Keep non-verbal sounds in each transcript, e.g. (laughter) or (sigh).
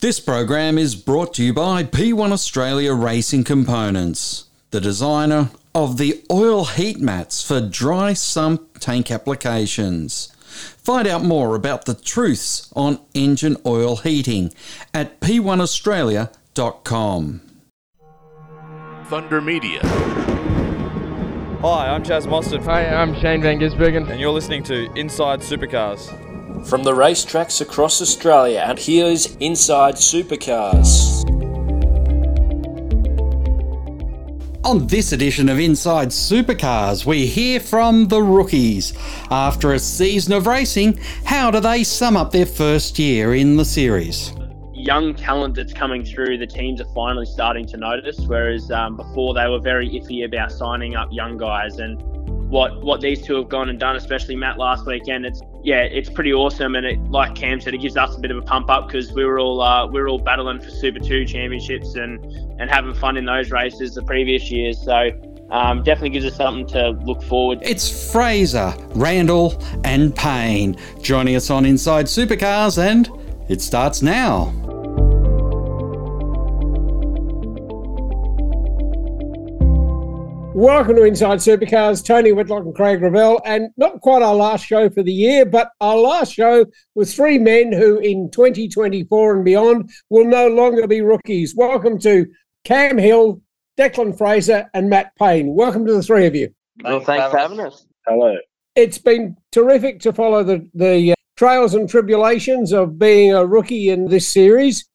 This program is brought to you by P1 Australia Racing Components, the designer of the oil heat mats for dry sump tank applications. Find out more about the truths on engine oil heating at p1australia.com. Thunder Media. Hi, I'm Chaz Mostert. Hi, I'm Shane Van Gisbergen. And you're listening to Inside Supercars. From the racetracks across Australia, and here's Inside Supercars. On this edition of Inside Supercars, we hear from the rookies. After a season of racing, how do they sum up their first year in the series? Young talent that's coming through, the teams are finally starting to notice, whereas um, before they were very iffy about signing up young guys. And what what these two have gone and done, especially Matt last weekend, it's yeah, it's pretty awesome. And it, like Cam said, it gives us a bit of a pump up because we were all uh, we were all battling for Super Two championships and and having fun in those races the previous years. So um, definitely gives us something to look forward. It's Fraser, Randall, and Payne joining us on Inside Supercars, and it starts now. Welcome to Inside Supercars. Tony Whitlock and Craig Revell, and not quite our last show for the year, but our last show with three men who, in 2024 and beyond, will no longer be rookies. Welcome to Cam Hill, Declan Fraser, and Matt Payne. Welcome to the three of you. Well, thanks for having us. Hello. It's been terrific to follow the the uh, trails and tribulations of being a rookie in this series.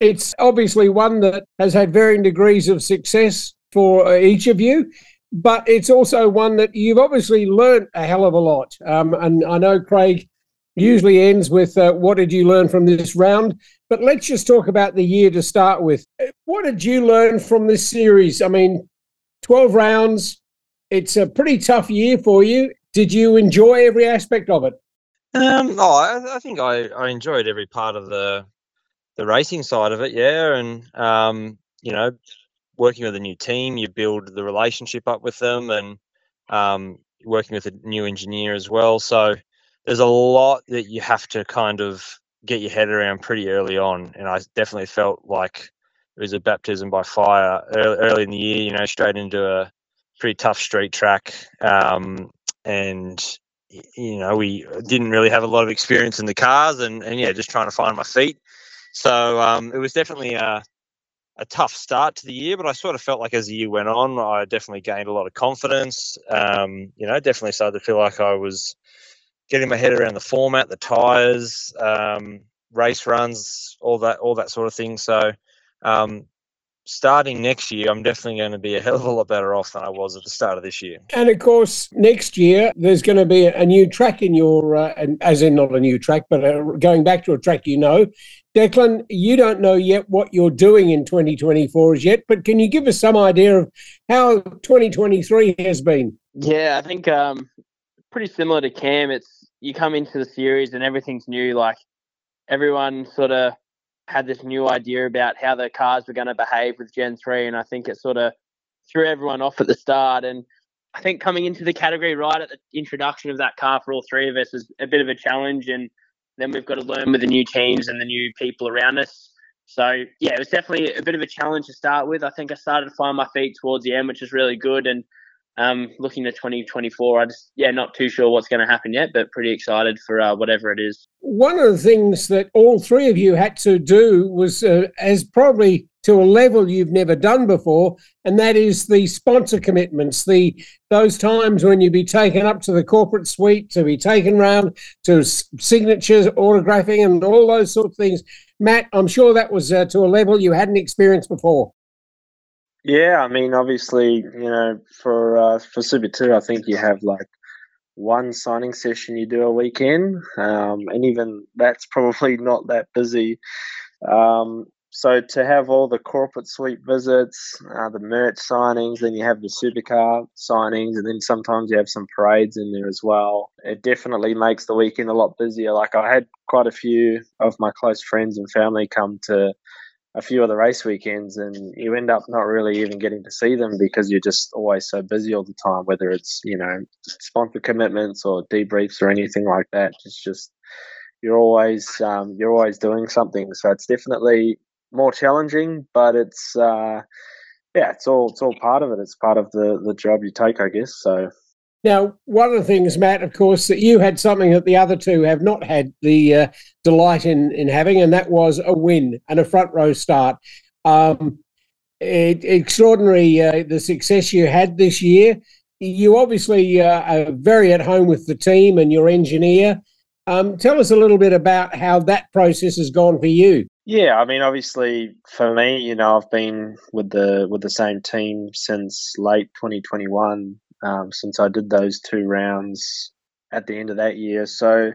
It's obviously one that has had varying degrees of success for uh, each of you. But it's also one that you've obviously learned a hell of a lot. Um, and I know Craig usually ends with uh, what did you learn from this round? But let's just talk about the year to start with. What did you learn from this series? I mean, 12 rounds, it's a pretty tough year for you. Did you enjoy every aspect of it? Um, oh, I, I think I, I enjoyed every part of the the racing side of it, yeah. And um, you know, working with a new team, you build the relationship up with them, and um, working with a new engineer as well. So there's a lot that you have to kind of get your head around pretty early on, and I definitely felt like it was a baptism by fire early, early in the year. You know, straight into a pretty tough street track, um, and you know we didn't really have a lot of experience in the cars, and, and yeah, just trying to find my feet. So um, it was definitely a, a tough start to the year, but I sort of felt like as the year went on, I definitely gained a lot of confidence. Um, you know, definitely started to feel like I was getting my head around the format, the tires, um, race runs, all that, all that sort of thing. So, um, starting next year, I'm definitely going to be a hell of a lot better off than I was at the start of this year. And of course, next year there's going to be a new track in your, uh, and as in not a new track, but uh, going back to a track you know. Declan, you don't know yet what you're doing in 2024 as yet, but can you give us some idea of how 2023 has been? Yeah, I think um, pretty similar to Cam. It's you come into the series and everything's new. Like everyone sort of had this new idea about how the cars were going to behave with Gen 3, and I think it sort of threw everyone off at the start. And I think coming into the category right at the introduction of that car for all three of us was a bit of a challenge. And then we've got to learn with the new teams and the new people around us. So yeah, it was definitely a bit of a challenge to start with. I think I started to find my feet towards the end, which is really good. And um, looking to 2024, I just yeah, not too sure what's going to happen yet, but pretty excited for uh, whatever it is. One of the things that all three of you had to do was, uh, as probably to a level you've never done before, and that is the sponsor commitments. The those times when you be taken up to the corporate suite to be taken round to signatures, autographing, and all those sort of things. Matt, I'm sure that was uh, to a level you hadn't experienced before. Yeah, I mean, obviously, you know, for uh, for Super Two, I think you have like one signing session you do a weekend, um, and even that's (laughs) probably not that busy. Um, so to have all the corporate suite visits, uh, the merch signings, then you have the supercar signings, and then sometimes you have some parades in there as well. It definitely makes the weekend a lot busier. Like I had quite a few of my close friends and family come to a few of the race weekends, and you end up not really even getting to see them because you're just always so busy all the time. Whether it's you know sponsor commitments or debriefs or anything like that, it's just you're always um, you're always doing something. So it's definitely more challenging, but it's uh, yeah, it's all it's all part of it. It's part of the the job you take, I guess. So now, one of the things, Matt, of course, that you had something that the other two have not had the uh, delight in in having, and that was a win and a front row start. Um, it, extraordinary uh, the success you had this year. You obviously uh, are very at home with the team and your engineer. Um, tell us a little bit about how that process has gone for you. Yeah, I mean, obviously for me, you know, I've been with the with the same team since late 2021, um, since I did those two rounds at the end of that year. So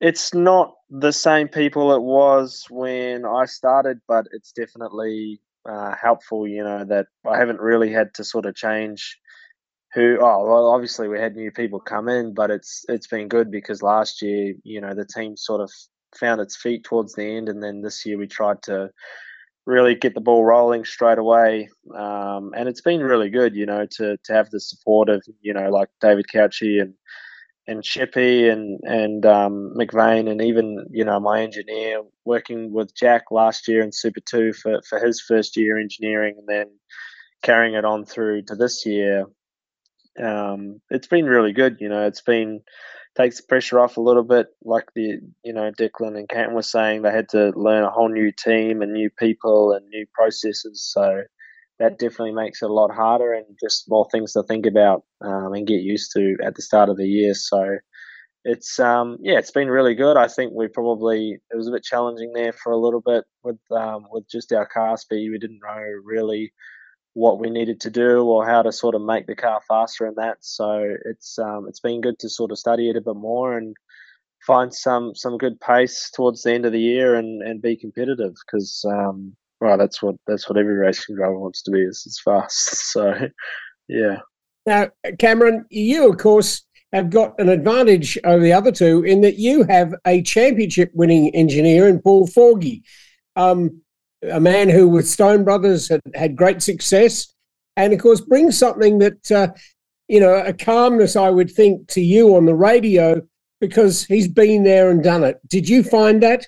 it's not the same people it was when I started, but it's definitely uh, helpful. You know that I haven't really had to sort of change who oh well obviously we had new people come in but it's it's been good because last year you know the team sort of found its feet towards the end and then this year we tried to really get the ball rolling straight away um, and it's been really good you know to to have the support of you know like David Cauchi and and Chippy and and um, McVeigh and even you know my engineer working with Jack last year in Super Two for for his first year engineering and then carrying it on through to this year um, it's been really good. You know, it's been takes the pressure off a little bit. Like the you know Declan and Canton were saying, they had to learn a whole new team and new people and new processes. So that definitely makes it a lot harder and just more things to think about um, and get used to at the start of the year. So it's um yeah, it's been really good. I think we probably it was a bit challenging there for a little bit with um with just our car speed. We didn't know really what we needed to do or how to sort of make the car faster and that. So it's um, it's been good to sort of study it a bit more and find some some good pace towards the end of the year and, and be competitive because um, well that's what that's what every racing driver wants to be is it's fast. (laughs) So yeah. Now, Cameron, you of course have got an advantage over the other two in that you have a championship winning engineer in Paul Forgie. Um, a man who with Stone Brothers had, had great success, and of course brings something that uh, you know a calmness I would think to you on the radio because he's been there and done it. Did you find that?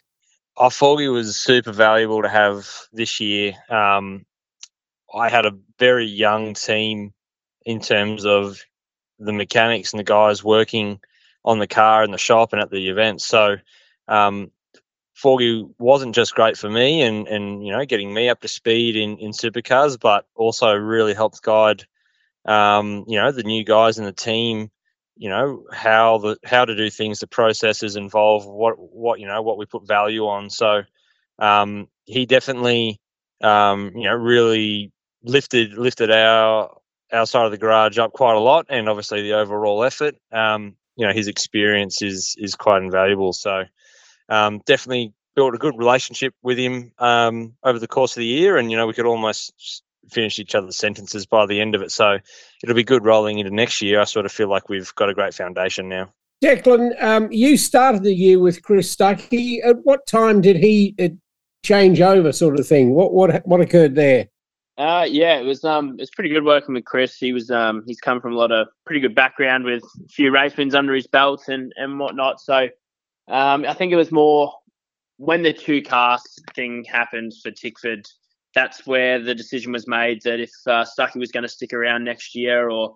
I thought he was super valuable to have this year. Um, I had a very young team in terms of the mechanics and the guys working on the car in the shop and at the event. So um, Forgie wasn't just great for me and, and you know getting me up to speed in, in supercars, but also really helped guide um, you know the new guys in the team. You know how the how to do things, the processes involved, what what you know what we put value on. So um, he definitely um, you know really lifted lifted our our side of the garage up quite a lot, and obviously the overall effort. Um, you know his experience is is quite invaluable. So um, definitely built a good relationship with him um, over the course of the year, and you know we could almost finish each other's sentences by the end of it. So it'll be good rolling into next year. I sort of feel like we've got a great foundation now. Declan, um, you started the year with Chris Stuckey. At what time did he uh, change over, sort of thing? What what what occurred there? Uh, yeah, it was um, it's pretty good working with Chris. He was um, he's come from a lot of pretty good background with a few race wins under his belt and and whatnot. So um, I think it was more when the two cast thing happened for Tickford. That's where the decision was made that if uh, Stuckey was going to stick around next year or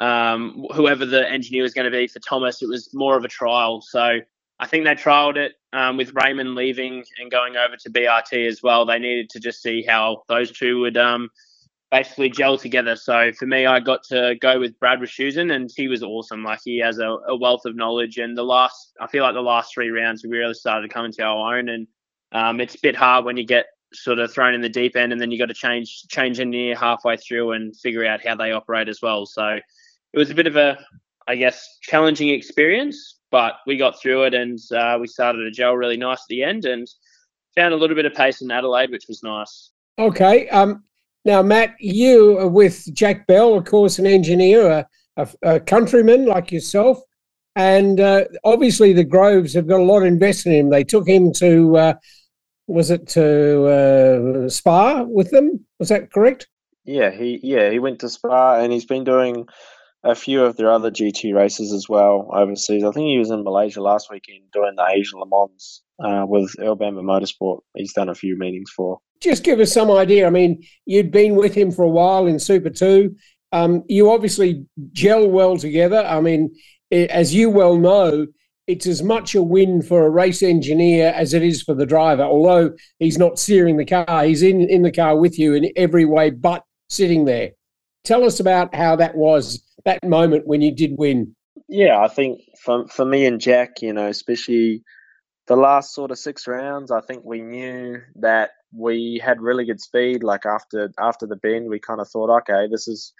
um, whoever the engineer was going to be for Thomas, it was more of a trial. So I think they trialed it um, with Raymond leaving and going over to BRT as well. They needed to just see how those two would um, basically gel together. So for me, I got to go with Brad Wischusen, and he was awesome. Like he has a, a, wealth of knowledge, and the last, I feel like the last three rounds, we really started to come into our own. And um, it's a bit hard when you get sort of thrown in the deep end, and then you got to change change engineer halfway through and figure out how they operate as well. So it was a bit of a, I guess, challenging experience, but we got through it, and uh, we started to gel really nice at the end, and found a little bit of pace in Adelaide, which was nice. Okay. Um, now, Matt, you are with Jack Bell, of course, an engineer, a, a, countryman like yourself. And uh, obviously, the Groves have got a lot invested in him. They took him to, uh, was it to uh, Spa with them? Was that correct? Yeah, he yeah he went to Spa and he's been doing a few of their other GT races as well overseas. I think he was in Malaysia last weekend doing the Asian Le Mans uh, with Earl Motorsport. He's done a few meetings for. Just give us some idea. I mean, you'd been with him for a while in Super 2. Um, you obviously gel well together. I mean, as you well know, it's as much a win for a race engineer as it is for the driver. Although he's not steering the car, he's in, in the car with you in every way but sitting there. Tell us about how that was, that moment when you did win. Yeah, I think for, for me and Jack, you know, especially the last sort of six rounds, I think we knew that we had really good speed. Like after after the bend, we kind of thought, okay, this is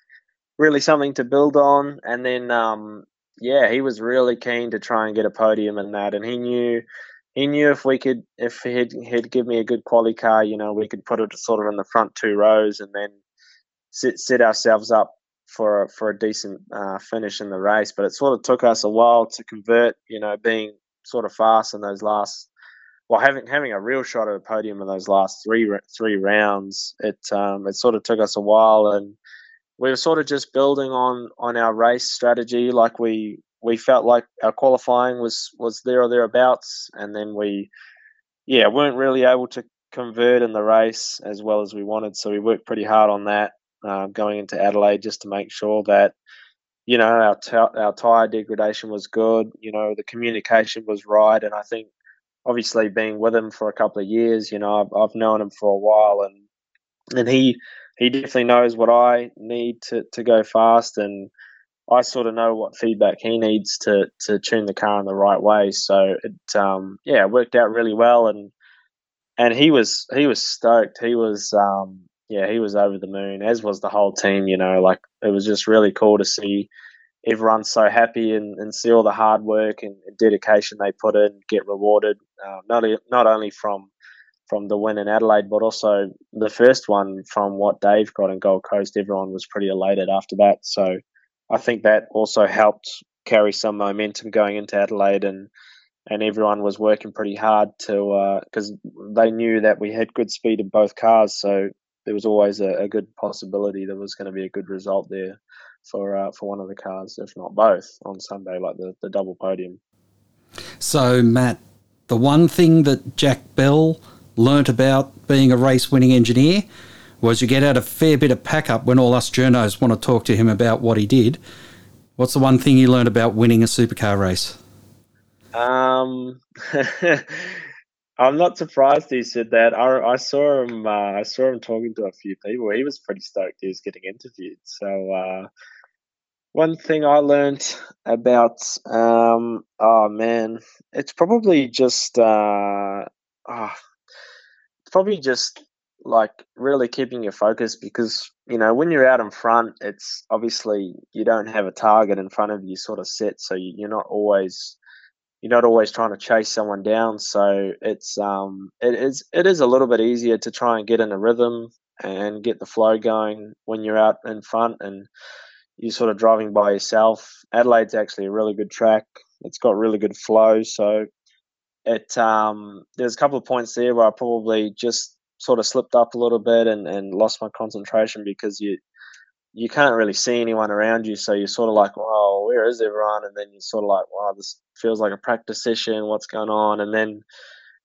really something to build on. And then um, yeah, he was really keen to try and get a podium in that, and he knew he knew if we could if he'd he'd give me a good quality car, you know, we could put it sort of in the front two rows and then set set ourselves up for a, for a decent uh, finish in the race. But it sort of took us a while to convert, you know, being sort of fast in those last. Well, having having a real shot at a podium in those last three three rounds, it um, it sort of took us a while, and we were sort of just building on on our race strategy. Like we we felt like our qualifying was was there or thereabouts, and then we yeah weren't really able to convert in the race as well as we wanted. So we worked pretty hard on that uh, going into Adelaide just to make sure that you know our t- our tire degradation was good. You know the communication was right, and I think obviously being with him for a couple of years, you know I've, I've known him for a while, and and he he definitely knows what I need to, to go fast, and I sort of know what feedback he needs to to tune the car in the right way. So it um, yeah it worked out really well, and and he was he was stoked. He was um, yeah he was over the moon, as was the whole team. You know, like it was just really cool to see everyone so happy and, and see all the hard work and, and dedication they put in get rewarded. Uh, not not only from from the win in Adelaide, but also the first one from what Dave got in Gold Coast. Everyone was pretty elated after that. So I think that also helped carry some momentum going into Adelaide, and and everyone was working pretty hard to because uh, they knew that we had good speed in both cars. So there was always a, a good possibility there was going to be a good result there for uh, for one of the cars, if not both, on Sunday, like the, the double podium. So Matt, the one thing that Jack Bell learnt about being a race winning engineer was you get out a fair bit of pack up when all us journos want to talk to him about what he did. What's the one thing you learned about winning a supercar race? Um, (laughs) I'm not surprised he said that. I, I saw him. Uh, I saw him talking to a few people. He was pretty stoked. He was getting interviewed. So uh, one thing I learned about, um, oh man, it's probably just uh, oh, probably just like really keeping your focus because you know when you're out in front it's obviously you don't have a target in front of you sort of set so you're not always you're not always trying to chase someone down. So it's um it is it is a little bit easier to try and get in a rhythm and get the flow going when you're out in front and you're sort of driving by yourself. Adelaide's actually a really good track. It's got really good flow. So it um, there's a couple of points there where I probably just sort of slipped up a little bit and, and lost my concentration because you you can't really see anyone around you, so you're sort of like, "Well, where is everyone?" And then you're sort of like, "Wow, this feels like a practice session. What's going on?" And then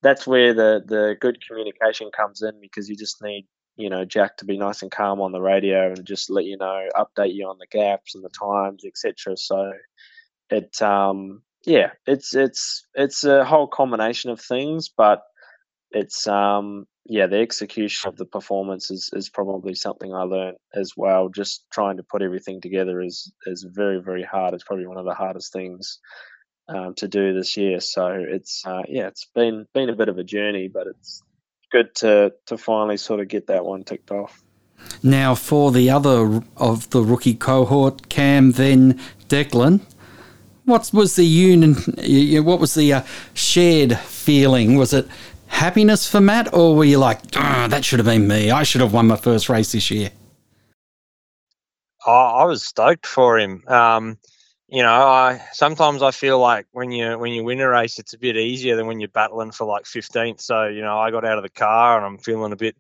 that's where the the good communication comes in because you just need you know Jack to be nice and calm on the radio and just let you know, update you on the gaps and the times, etc. So it um yeah, it's it's it's a whole combination of things, but it's um yeah, the execution of the performance is, is probably something I learned as well. Just trying to put everything together is is very very hard. It's probably one of the hardest things um, to do this year. So it's uh, yeah, it's been been a bit of a journey, but it's good to to finally sort of get that one ticked off. Now, for the other of the rookie cohort, Cam, then Declan, what was the union? What was the uh, shared feeling? Was it happiness for Matt, or were you like, oh, that should have been me? I should have won my first race this year. I was stoked for him. Um, you know, I sometimes I feel like when you when you win a race, it's a bit easier than when you're battling for like 15th. So you know, I got out of the car and I'm feeling a bit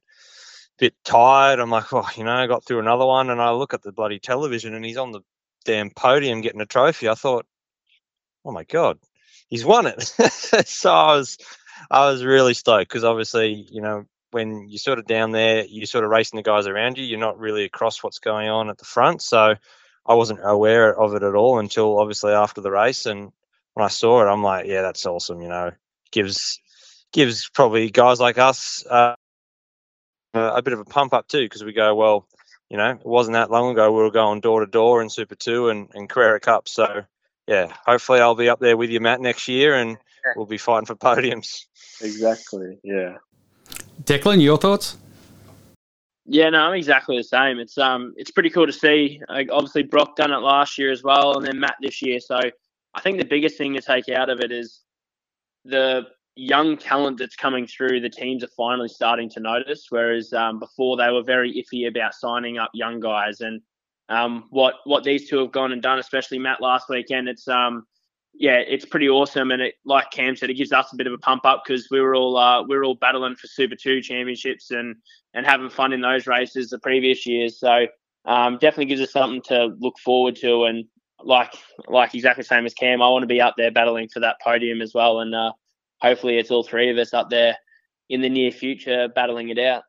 bit tired. I'm like, oh, you know, I got through another one, and I look at the bloody television, and he's on the damn podium getting a trophy, I thought, oh my god, he's won it. (laughs) so I was I was really stoked because obviously you know when you're sort of down there, you're sort of racing the guys around you. You're not really across what's going on at the front, so I wasn't aware of it at all until obviously after the race. And when I saw it, I'm like, yeah, that's awesome. You know, gives gives probably guys like us uh, a bit of a pump up too because we go, well, you know, it wasn't that long ago we were going door to door in Super Two and and Carrera Cup. So yeah, hopefully I'll be up there with you, Matt, next year, and we'll be fighting for podiums. Exactly. Yeah. Declan, your thoughts? Yeah, no, I'm exactly the same. It's um, it's pretty cool to see. Like, obviously, Brock done it last year as well, and then Matt this year. So I think the biggest thing to take out of it is the young talent that's coming through. The teams are finally starting to notice, whereas um, before they were very iffy about signing up young guys. And um, what what these two have gone and done, especially Matt last weekend, it's um, yeah, it's pretty awesome. And it, like Cam said, it gives us a bit of a pump up because we were all uh, we were all battling for Super Two championships and and having fun in those races the previous years. So um, definitely gives us something to look forward to. And like like exactly the same as Cam, I want to be up there battling for that podium as well. And uh, hopefully, it's all three of us up there in the near future battling it out.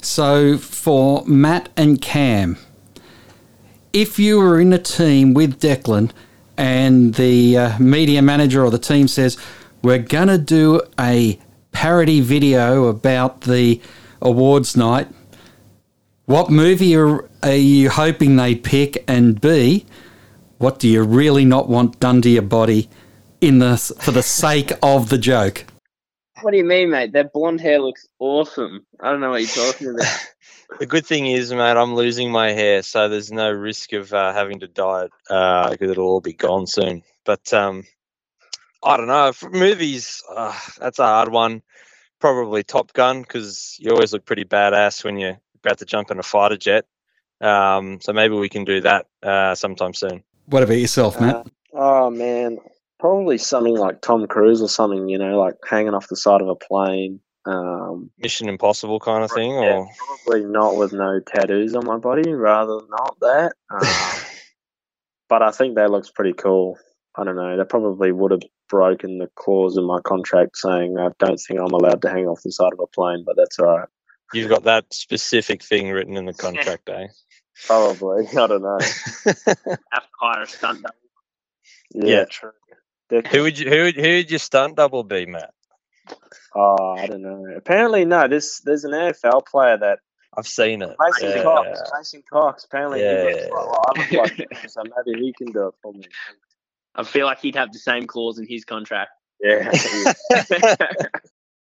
So for Matt and Cam, if you were in a team with Declan and the uh, media manager or the team says, We're going to do a parody video about the awards night, what movie are, are you hoping they pick? And B, what do you really not want done to your body in the for the sake of the joke? What do you mean, mate? That blonde hair looks awesome. I don't know what you're talking about. The good thing is, mate, I'm losing my hair, so there's no risk of uh, having to dye it because it'll all be gone soon. But um, I don't know. For movies, uh, that's a hard one. Probably Top Gun because you always look pretty badass when you're about to jump in a fighter jet. Um, so maybe we can do that uh, sometime soon. What about yourself, Matt? Uh, oh man, probably something like Tom Cruise or something. You know, like hanging off the side of a plane. Um, Mission Impossible kind of thing, yeah, or probably not with no tattoos on my body. Rather not that. Um, (laughs) but I think that looks pretty cool. I don't know. That probably would have broken the clause in my contract saying I don't think I'm allowed to hang off the side of a plane, but that's all right. you've got that specific thing written in the contract, eh? Probably. (laughs) I don't know. (laughs) Have to hire a stunt double. Yeah, Yeah. true. Who would you who would, who would your stunt double be, Matt? Oh, I don't know. Apparently, no. There's there's an AFL player that I've seen it. Mason Yeah. Cox. Mason Cox. Apparently, he looks Yeah. like, well, I look like him, so maybe he can do it for me. I feel like he'd have the same clause in his contract. Yeah. (laughs)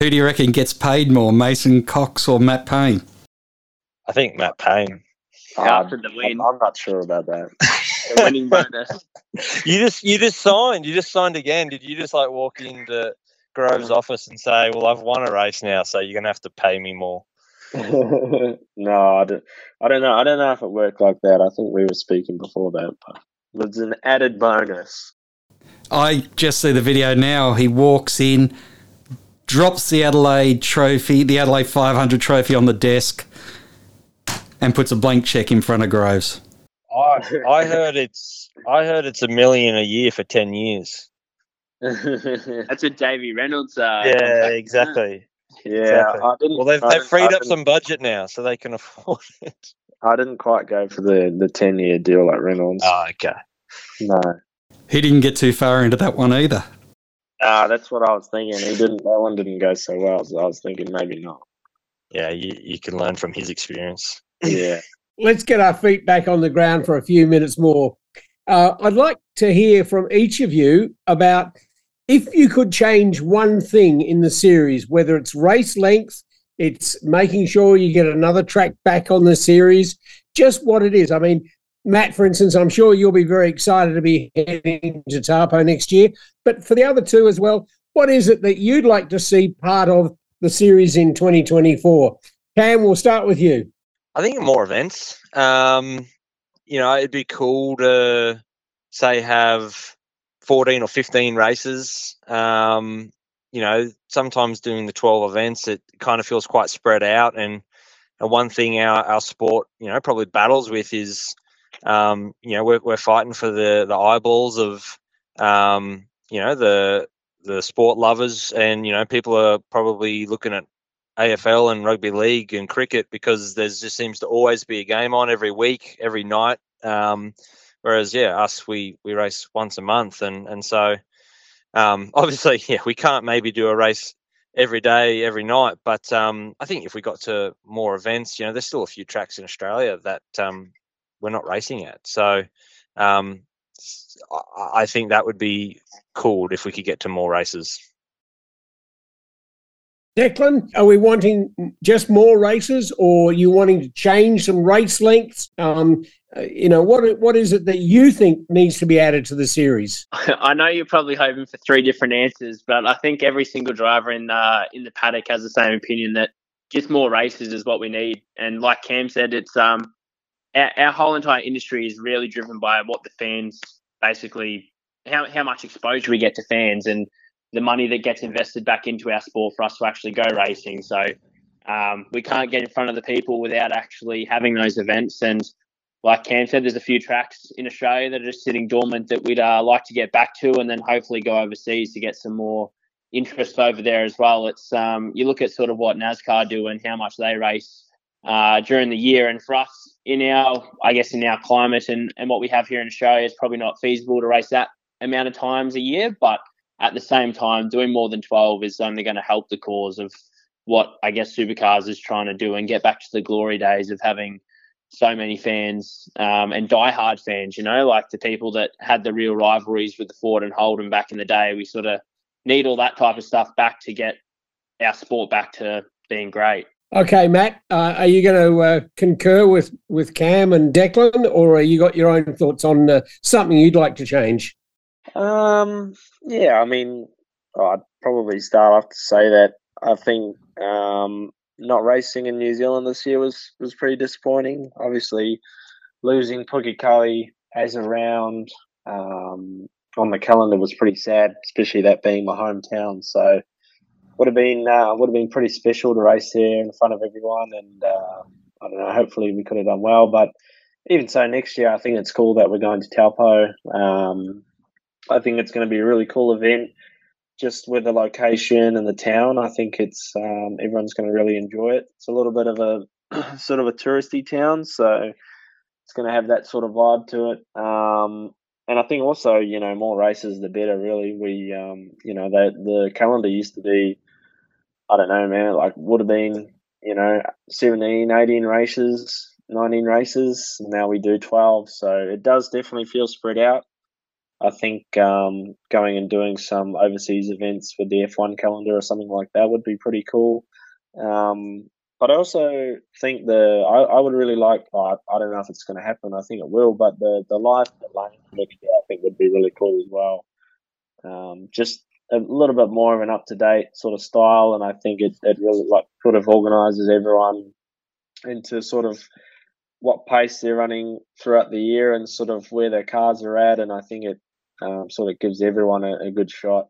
Who do you reckon gets paid more, Mason Cox or Matt Payne? I think Matt Payne. Ah, After the win, I'm not sure about that. the winning bonus. (laughs) You just you just signed. You just signed again. Did you just like walk into Grove's um, office and say, "Well, I've won a race now, so you're gonna have to pay me more"? (laughs) no, I don't, I don't know. I don't know if it worked like that. I think we were speaking before that, but it's an added bonus. I just see the video now. He walks in, drops the Adelaide trophy, the Adelaide 500 trophy on the desk, and puts a blank check in front of Groves. I I heard it's I heard it's a million a year for ten years. That's (laughs) a Davy Reynolds. Uh, yeah, exactly. Yeah, Exactly. I didn't. Well, they've I they've didn't- freed I up didn't- some budget now, so they can (laughs) afford it. I didn't quite go for the the ten year deal like Reynolds. Oh, okay. No, He didn't get too far into that one either. ah, that's what I was thinking. He didn't. That one didn't go so well. So I was thinking maybe not. Yeah, you, you can learn from his experience. Yeah. (laughs) let's get our feet back on the ground for a few minutes more. Uh, I'd like to hear from each of you about if you could change one thing in the series, whether it's race length, it's making sure you get another track back on the series, just what it is. I mean, Matt, for instance, I'm sure you'll be very excited to be heading to Taupo next year. But for the other two as well, what is it that you'd like to see part of the series in 2024? Cam, we'll start with you. I think more events. Um, you know, it'd be cool to say have 14 or 15 races. Um, you know, sometimes doing the 12 events, it kind of feels quite spread out. And, and one thing our, our sport, you know, probably battles with is um, you know, we're we're fighting for the the eyeballs of um, you know the the sport lovers, and you know, people are probably looking at AFL and rugby league and cricket because there just seems to always be a game on every week, every night. Um, whereas, yeah, us we we race once a month, and and so um, (laughs) obviously, yeah, we can't maybe do a race every day, every night. But um, I think if we got to more events, you know, there's still a few tracks in Australia that um, we're not racing at. So um, I think that would be cool if we could get to more races. Declan, are we wanting just more races, or are you wanting to change some race lengths? Um, you know, what what is it that you think needs to be added to the series? (laughs) I know you're probably hoping for three different answers, but I think every single driver in uh, in the paddock has the same opinion that just more races is what we need. And like Cam said, it's um our, our whole entire industry is really driven by what the fans basically how how much exposure we get to fans and the money that gets invested back into our sport for us to actually go racing. So um, we can't get in front of the people without actually having those events. And like Cam said, there's a few tracks in Australia that are just sitting dormant that we'd uh, like to get back to, and then hopefully go overseas to get some more interest over there as well. It's um, you look at sort of what NASCAR do and how much they race uh, during the year, and for us in our, I guess, in our climate and and what we have here in Australia, it's probably not feasible to race that amount of times a year, but at the same time, doing more than 12 is only going to help the cause of what I guess Supercars is trying to do and get back to the glory days of having so many fans um, and diehard fans, you know, like the people that had the real rivalries with the Ford and Holden back in the day. We sort of need all that type of stuff back to get our sport back to being great. Okay, Matt, uh, are you going to uh, concur with, with Cam and Declan, or are you got your own thoughts on uh, something you'd like to change? Um, yeah, I mean, I'd probably start off to say that I think um, not racing in New Zealand this year was was pretty disappointing. Obviously, losing Pukekohe as a round um, on the calendar was pretty sad, especially that being my hometown. So would have been uh, would have been pretty special to race there in front of everyone, and uh, I don't know. Hopefully, we could have done well, but even so, next year I think it's cool that we're going to Taupo. Um, I think it's going to be a really cool event, just with the location and the town. I think it's um, everyone's going to really enjoy it. It's a little bit of a (clears throat) sort of a touristy town, so it's going to have that sort of vibe to it. Um, and I think also, you know, more races the better. Really, we, um, you know, the the calendar used to be, I don't know, man, like would have been, you know, 17, 18 races, 19 races. Now we do 12. So it does definitely feel spread out. I think um, going and doing some overseas events with the F1 calendar or something like that would be pretty cool. Um, but I also think the I, I would really like I, I don't know if it's going to happen. I think it will, but the the live lane next year I think would be really cool as well. Um, just a little bit more of an up to date sort of style, and I think it it really like sort of organises everyone into sort of what pace they're running throughout the year and sort of where their cars are at, and I think it um, sort of gives everyone a, a good shot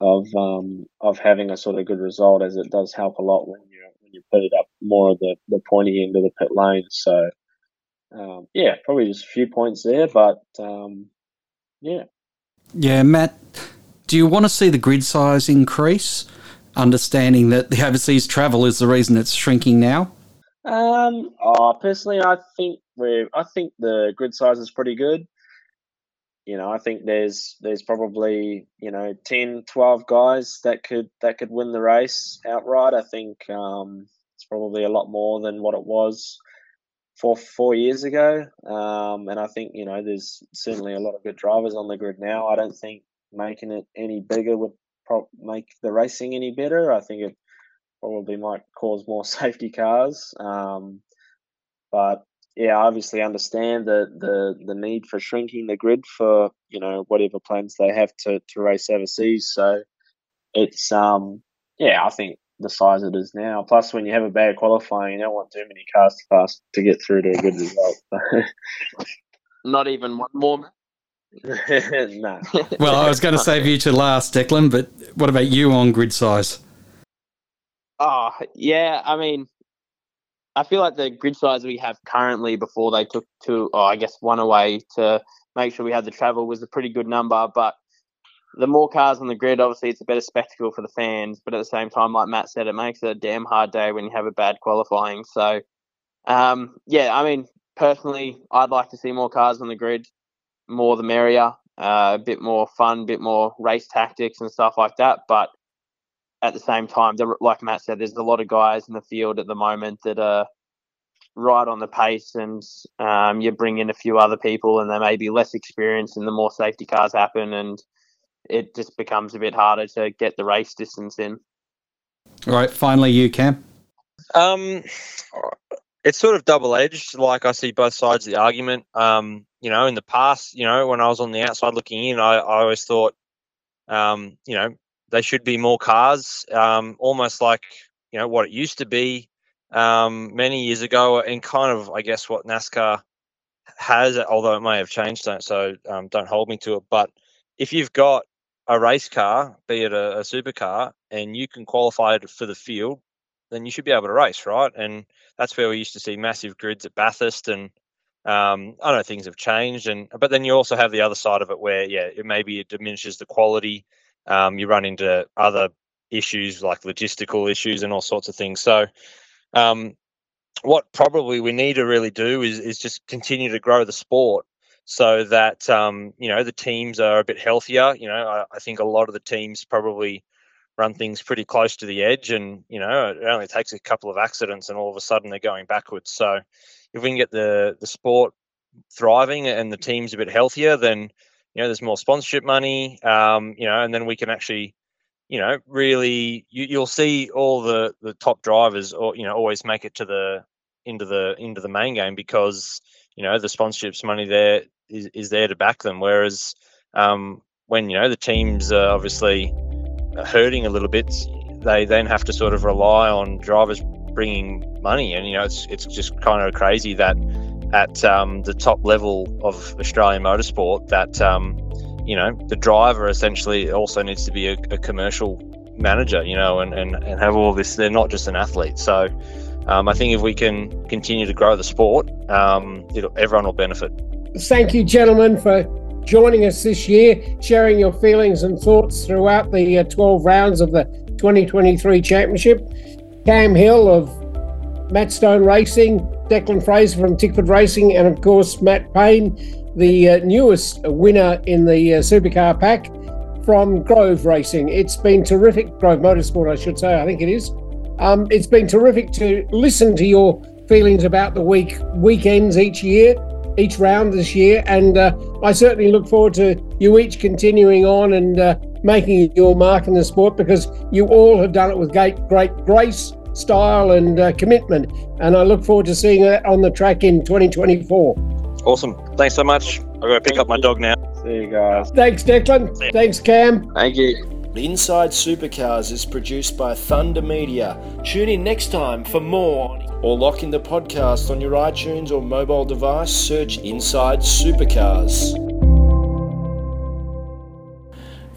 of um, of having a sort of good result, as it does help a lot when you when you put it up more of the, the pointy end of the pit lane. So um, yeah, probably just a few points there, but um, yeah. Yeah, Matt, do you want to see the grid size increase? Understanding that the overseas travel is the reason it's shrinking now. Um, oh, personally, I think we I think the grid size is pretty good you know, I think there's there's probably you know 10, 12 guys that could that could win the race outright. I think um, it's probably a lot more than what it was four four years ago. Um, and I think you know there's certainly a lot of good drivers on the grid now. I don't think making it any bigger would pro- make the racing any better. I think it probably might cause more (laughs) safety cars. Um, but yeah, I obviously understand the, the the need for shrinking the grid for you know whatever plans they have to, to race overseas. So it's um yeah, I think the size it is now. Plus, when you have a bad qualifying, you don't want too many cars to pass to get through to a good result. (laughs) Not even one more. no. (laughs) (laughs) Well, I was going to save you to last, Declan, but what about you on grid size? Oh, yeah. I mean, I feel like the grid size we have currently before they took two, oh, I guess one away to make sure we had the travel was a pretty good number. But the more cars on the grid, obviously, it's a better spectacle for the fans. But at the same time, like Matt said, it makes it a damn hard day when you have a bad qualifying. So, um, yeah, I mean, personally, I'd like to see more cars on the grid, more the merrier, uh, a bit more fun, a bit more race tactics and stuff like that. But at the same time, like Matt said, there's a lot of guys in the field at the moment that are right on the pace, and um, you bring in a few other people, and they may be less experienced, and the more safety cars happen, and it just becomes a bit harder to get the race distance in. All right, finally, you Cam. Um, it's sort of double edged. Like I see both sides of the argument. Um, you know, in the past, you know, when I was on the outside looking in, I, I always thought, um, you know, they should be more cars, um, almost like you know what it used to be um, many years ago, and kind of I guess what NASCAR has, although it may have changed. So um, don't hold me to it. But if you've got a race car, be it a, a supercar, and you can qualify for the field, then you should be able to race, right? And that's where we used to see massive grids at Bathurst, and um, I know things have changed, and but then you also have the other side of it where, yeah, it maybe it diminishes the quality. Um, you run into other issues like logistical issues and all sorts of things. So, um, what probably we need to really do is is just continue to grow the sport so that um, you know the teams are a bit healthier. You know, I, I, think a lot of the teams probably run things pretty close to the edge, and you know it only takes a couple of accidents, and all of a sudden they're going backwards. So if we can get the the sport thriving and the teams a bit healthier, then you know there's more sponsorship money. Um, you know, and then we can actually you know really you, you'll see all the the top drivers or you know always make it to the into the into the main game because you know the sponsorships money there is, is there to back them. Whereas um, when you know the teams are obviously hurting a little bit, they then have to sort of rely on drivers bringing money, and you know it's it's just kind of crazy that at um, the top level of Australian motorsport that um, you know the driver essentially also needs to be a, a commercial manager, you know, and, and, and have all this. They're not just an athlete, so. Um, I think if we can continue to grow the sport, um, everyone will benefit. Thank you, gentlemen, for joining us this year, sharing your feelings and thoughts throughout the uh, 12 rounds of the 2023 Championship. Cam Hill of Matt Stone Racing, Declan Fraser from Tickford Racing, and of course, Matt Payne, the uh, newest winner in the uh, supercar pack from Grove Racing. It's been terrific, Grove Motorsport, I should say, I think it is. Um, it's been terrific to listen to your feelings about the week weekends each year each round this year. And uh, I certainly look forward to you each continuing on and uh, making your mark in the sport because you all have done it with great, great grace, style, and uh, commitment. And I look forward to seeing that on the track in 2024. Awesome. Thanks so much. I'm going to pick up my dog now. See you guys. Thanks, Declan. Thanks, Cam. Thank you. Inside Supercars is produced by Thunder Media. Tune in next time for more or lock in the podcast on your iTunes or mobile device. Search Inside Supercars.